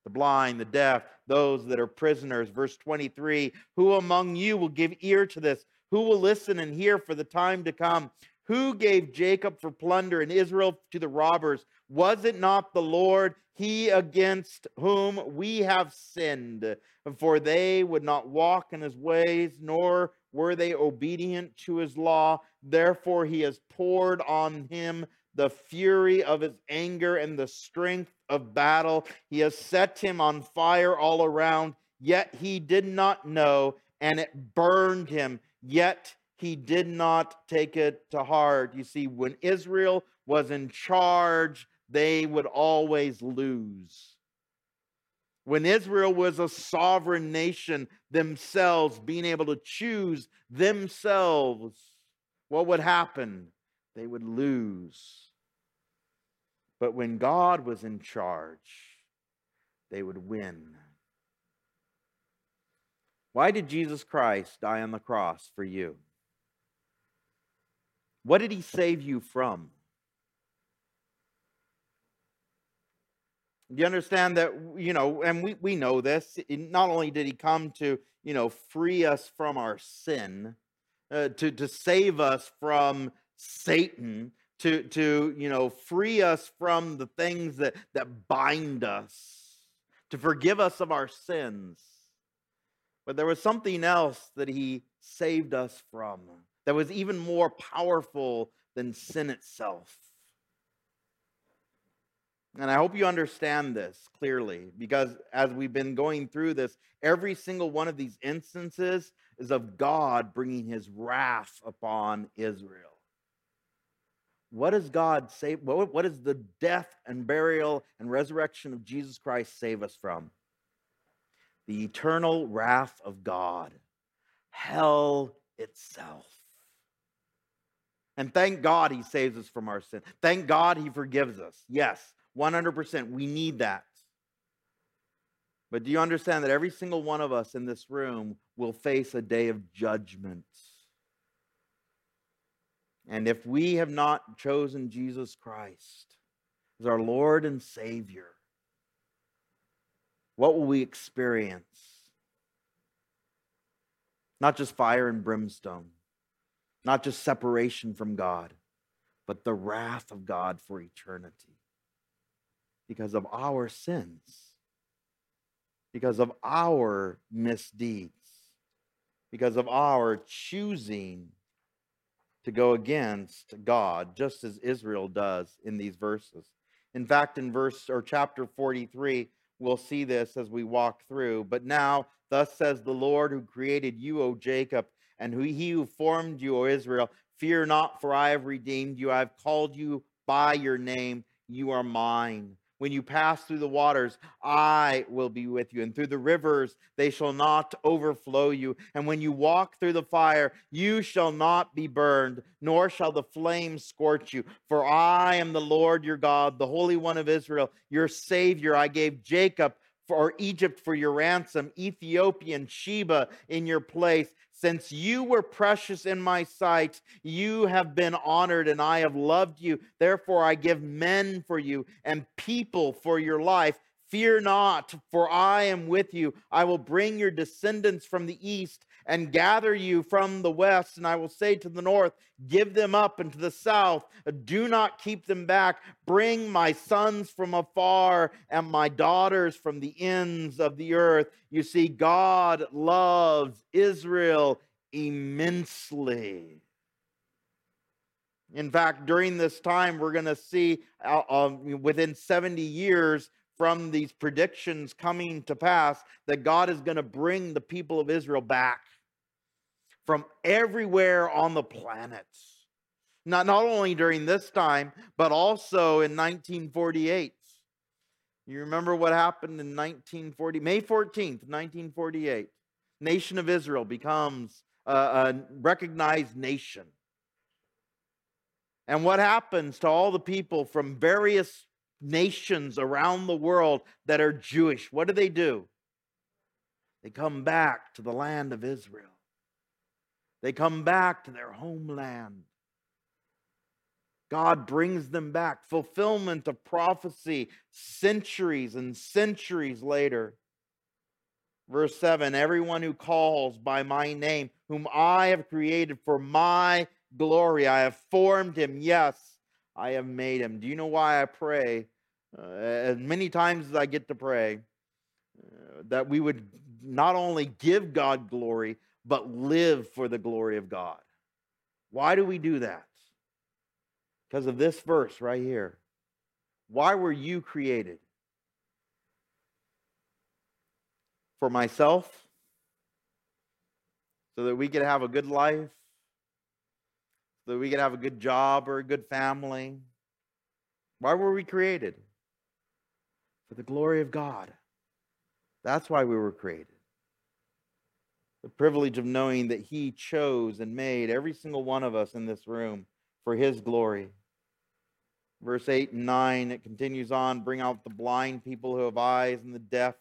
The blind, the deaf, those that are prisoners. Verse 23 Who among you will give ear to this? Who will listen and hear for the time to come? Who gave Jacob for plunder and Israel to the robbers? Was it not the Lord, he against whom we have sinned? For they would not walk in his ways, nor were they obedient to his law. Therefore, he has poured on him the fury of his anger and the strength of battle. He has set him on fire all around, yet he did not know, and it burned him, yet he did not take it to heart. You see, when Israel was in charge, they would always lose. When Israel was a sovereign nation themselves, being able to choose themselves, what would happen? They would lose. But when God was in charge, they would win. Why did Jesus Christ die on the cross for you? What did he save you from? You understand that, you know, and we, we know this, not only did he come to, you know, free us from our sin, uh, to, to save us from Satan, to, to, you know, free us from the things that, that bind us, to forgive us of our sins. But there was something else that he saved us from that was even more powerful than sin itself. And I hope you understand this clearly because as we've been going through this, every single one of these instances is of God bringing his wrath upon Israel. What does God? What, what does the death and burial and resurrection of Jesus Christ save us from? The eternal wrath of God, hell itself. And thank God he saves us from our sin. Thank God he forgives us. Yes, 100%. We need that. But do you understand that every single one of us in this room will face a day of judgment? And if we have not chosen Jesus Christ as our Lord and Savior, what will we experience? Not just fire and brimstone, not just separation from God, but the wrath of God for eternity because of our sins, because of our misdeeds, because of our choosing to go against God, just as Israel does in these verses. In fact, in verse or chapter 43, we'll see this as we walk through. But now, thus says the Lord who created you, O Jacob, and who he who formed you, O Israel, fear not, for I have redeemed you. I have called you by your name. You are mine. When you pass through the waters, I will be with you. And through the rivers, they shall not overflow you. And when you walk through the fire, you shall not be burned, nor shall the flames scorch you. For I am the Lord your God, the Holy One of Israel, your Savior. I gave Jacob for Egypt for your ransom, Ethiopian Sheba in your place. Since you were precious in my sight, you have been honored, and I have loved you. Therefore, I give men for you and people for your life. Fear not, for I am with you. I will bring your descendants from the east and gather you from the west. And I will say to the north, Give them up, and to the south, Do not keep them back. Bring my sons from afar and my daughters from the ends of the earth. You see, God loves Israel immensely. In fact, during this time, we're going to see uh, um, within 70 years, from these predictions coming to pass that God is going to bring the people of Israel back from everywhere on the planet. Not, not only during this time, but also in 1948. You remember what happened in 1940, May 14th, 1948. Nation of Israel becomes a, a recognized nation. And what happens to all the people from various nations around the world that are Jewish, what do they do? They come back to the land of Israel. They come back to their homeland. God brings them back. Fulfillment of prophecy centuries and centuries later. Verse 7 Everyone who calls by my name, whom I have created for my glory, I have formed him. Yes, I have made him. Do you know why I pray? Uh, as many times as I get to pray, uh, that we would not only give God glory, but live for the glory of God. Why do we do that? Because of this verse right here. Why were you created? For myself? So that we could have a good life? That we could have a good job or a good family. Why were we created? For the glory of God. That's why we were created. The privilege of knowing that He chose and made every single one of us in this room for His glory. Verse 8 and 9, it continues on bring out the blind people who have eyes and the deaf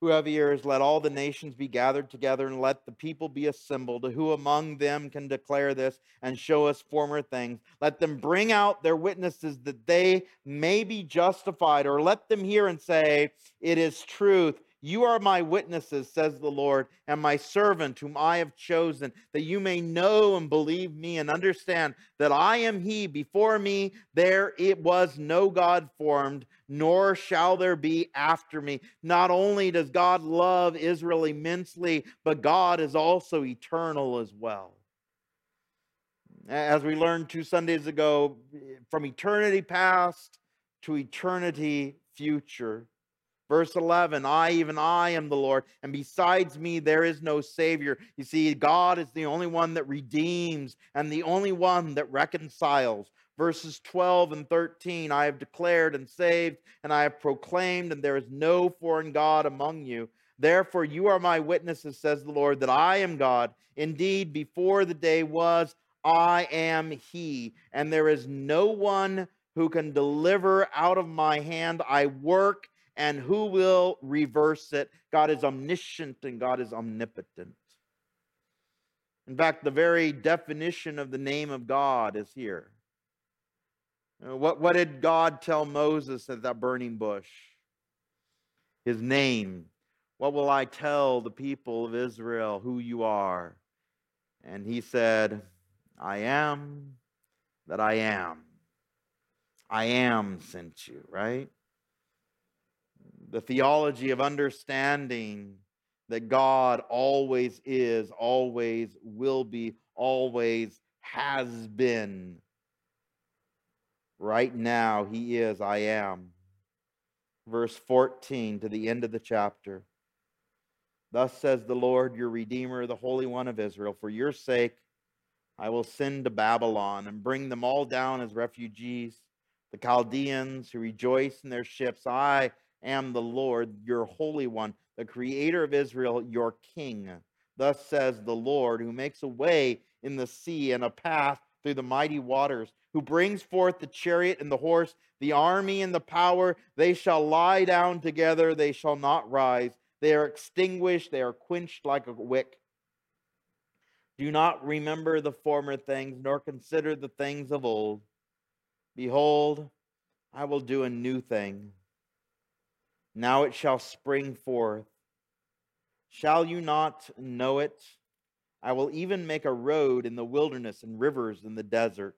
who have ears, let all the nations be gathered together, and let the people be assembled. Who among them can declare this and show us former things? Let them bring out their witnesses that they may be justified, or let them hear and say, It is truth. You are my witnesses, says the Lord, and my servant whom I have chosen, that you may know and believe me and understand that I am he. Before me there it was no God formed, nor shall there be after me. Not only does God love Israel immensely, but God is also eternal as well. As we learned two Sundays ago, from eternity past to eternity future. Verse 11, I, even I, am the Lord, and besides me there is no Savior. You see, God is the only one that redeems and the only one that reconciles. Verses 12 and 13, I have declared and saved, and I have proclaimed, and there is no foreign God among you. Therefore, you are my witnesses, says the Lord, that I am God. Indeed, before the day was, I am He, and there is no one who can deliver out of my hand. I work and who will reverse it? God is omniscient and God is omnipotent. In fact, the very definition of the name of God is here. What, what did God tell Moses at that burning bush? His name. What will I tell the people of Israel who you are? And he said, I am that I am. I am sent you, right? The theology of understanding that God always is, always will be, always has been. Right now, He is, I am. Verse 14 to the end of the chapter. Thus says the Lord, your Redeemer, the Holy One of Israel, for your sake I will send to Babylon and bring them all down as refugees, the Chaldeans who rejoice in their ships. I am the Lord, your Holy One, the Creator of Israel, your King. Thus says the Lord, who makes a way in the sea and a path through the mighty waters, who brings forth the chariot and the horse, the army and the power. They shall lie down together, they shall not rise. They are extinguished, they are quenched like a wick. Do not remember the former things, nor consider the things of old. Behold, I will do a new thing. Now it shall spring forth. Shall you not know it? I will even make a road in the wilderness and rivers in the desert.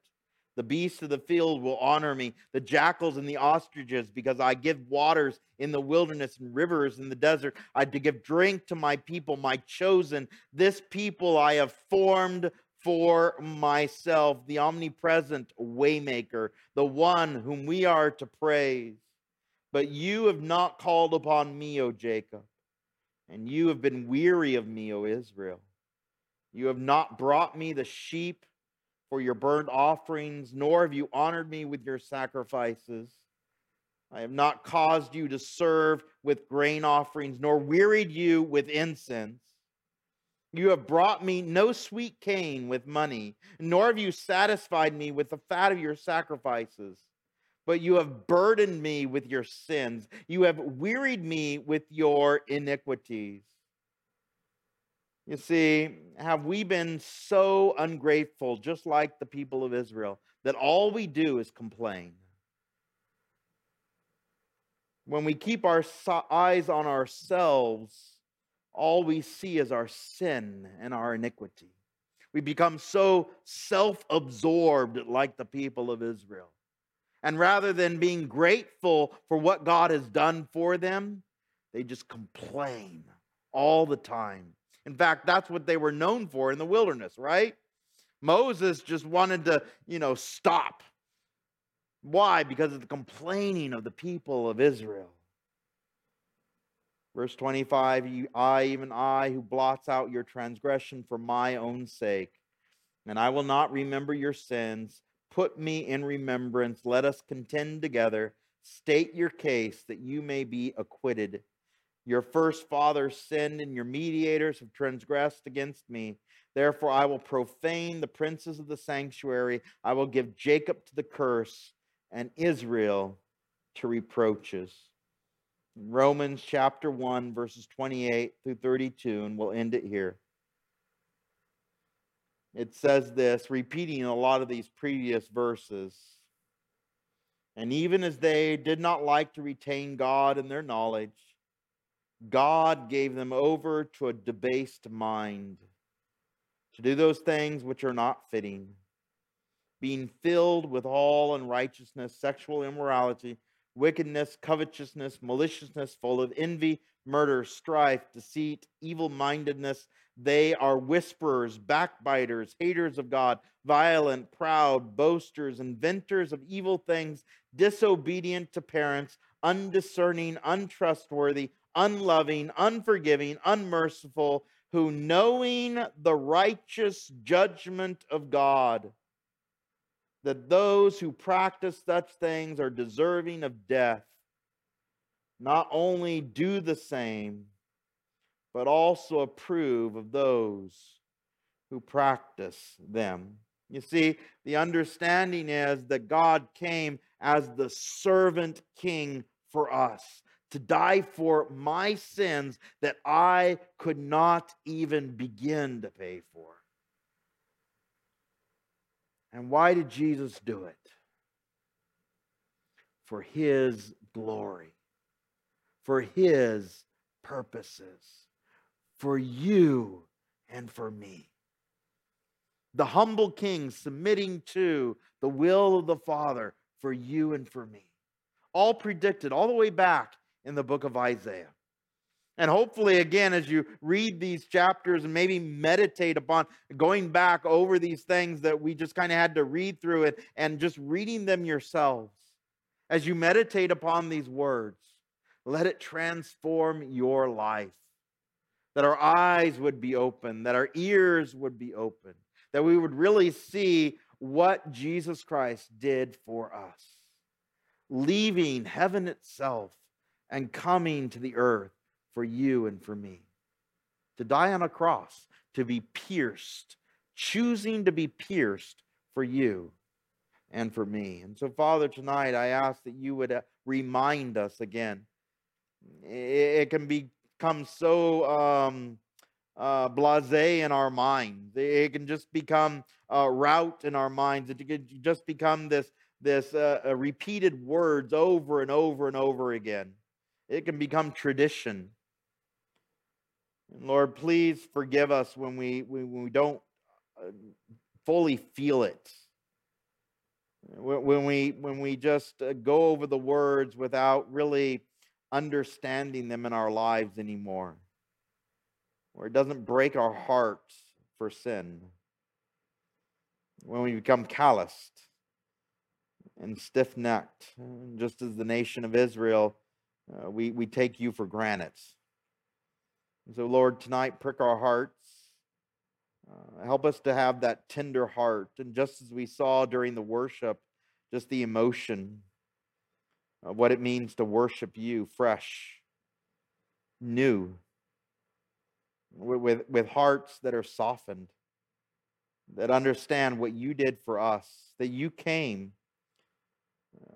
The beasts of the field will honor me, the jackals and the ostriches, because I give waters in the wilderness and rivers in the desert. I to give drink to my people, my chosen. This people I have formed for myself, the omnipresent waymaker, the one whom we are to praise. But you have not called upon me, O Jacob, and you have been weary of me, O Israel. You have not brought me the sheep for your burnt offerings, nor have you honored me with your sacrifices. I have not caused you to serve with grain offerings, nor wearied you with incense. You have brought me no sweet cane with money, nor have you satisfied me with the fat of your sacrifices but you have burdened me with your sins. You have wearied me with your iniquities. You see, have we been so ungrateful, just like the people of Israel, that all we do is complain? When we keep our eyes on ourselves, all we see is our sin and our iniquity. We become so self absorbed like the people of Israel. And rather than being grateful for what God has done for them, they just complain all the time. In fact, that's what they were known for in the wilderness, right? Moses just wanted to, you know, stop. Why? Because of the complaining of the people of Israel. Verse 25 I, even I, who blots out your transgression for my own sake, and I will not remember your sins. Put me in remembrance. Let us contend together. State your case that you may be acquitted. Your first fathers sinned, and your mediators have transgressed against me. Therefore, I will profane the princes of the sanctuary. I will give Jacob to the curse and Israel to reproaches. Romans chapter 1, verses 28 through 32, and we'll end it here. It says this, repeating a lot of these previous verses. And even as they did not like to retain God in their knowledge, God gave them over to a debased mind to do those things which are not fitting, being filled with all unrighteousness, sexual immorality, wickedness, covetousness, maliciousness, full of envy, murder, strife, deceit, evil mindedness. They are whisperers, backbiters, haters of God, violent, proud, boasters, inventors of evil things, disobedient to parents, undiscerning, untrustworthy, unloving, unforgiving, unmerciful, who knowing the righteous judgment of God, that those who practice such things are deserving of death, not only do the same, but also approve of those who practice them. You see, the understanding is that God came as the servant king for us to die for my sins that I could not even begin to pay for. And why did Jesus do it? For his glory, for his purposes, for you and for me. The humble king submitting to the will of the Father for you and for me. All predicted all the way back in the book of Isaiah. And hopefully, again, as you read these chapters and maybe meditate upon going back over these things that we just kind of had to read through it and just reading them yourselves, as you meditate upon these words, let it transform your life. That our eyes would be open, that our ears would be open, that we would really see what Jesus Christ did for us, leaving heaven itself and coming to the earth for you and for me. To die on a cross, to be pierced, choosing to be pierced for you and for me. And so, Father, tonight I ask that you would uh, remind us again. It can become so um, uh, blase in our minds. It can just become a route in our minds. It can just become this this uh, uh repeated words over and over and over again. It can become tradition. And Lord, please forgive us when we, when we don't uh, fully feel it. When we, when we just uh, go over the words without really understanding them in our lives anymore, where it doesn't break our hearts for sin, when we become calloused and stiff necked, just as the nation of Israel uh, we, we take you for granted. So, Lord, tonight, prick our hearts. Uh, help us to have that tender heart. And just as we saw during the worship, just the emotion what it means to worship you fresh, new, with, with, with hearts that are softened, that understand what you did for us, that you came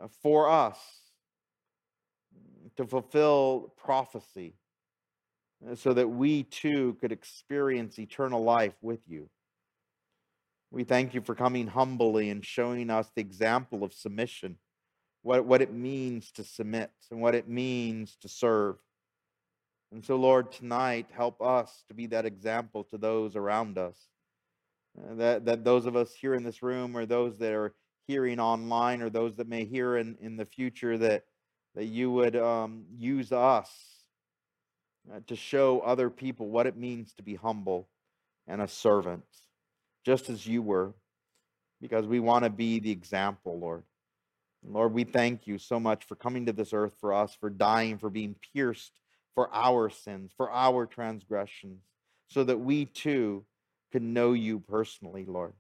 uh, for us to fulfill prophecy uh, so that we too could experience eternal life with you. We thank you for coming humbly and showing us the example of submission, what, what it means to submit and what it means to serve. And so, Lord, tonight, help us to be that example to those around us. Uh, that, that those of us here in this room, or those that are hearing online, or those that may hear in, in the future, that that you would um, use us uh, to show other people what it means to be humble and a servant, just as you were, because we want to be the example, Lord. Lord, we thank you so much for coming to this earth for us, for dying, for being pierced for our sins, for our transgressions, so that we too could know you personally, Lord,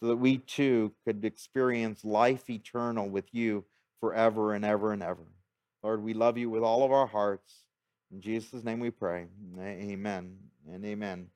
so that we too could experience life eternal with you forever and ever and ever. Lord, we love you with all of our hearts. In Jesus' name we pray. Amen and amen.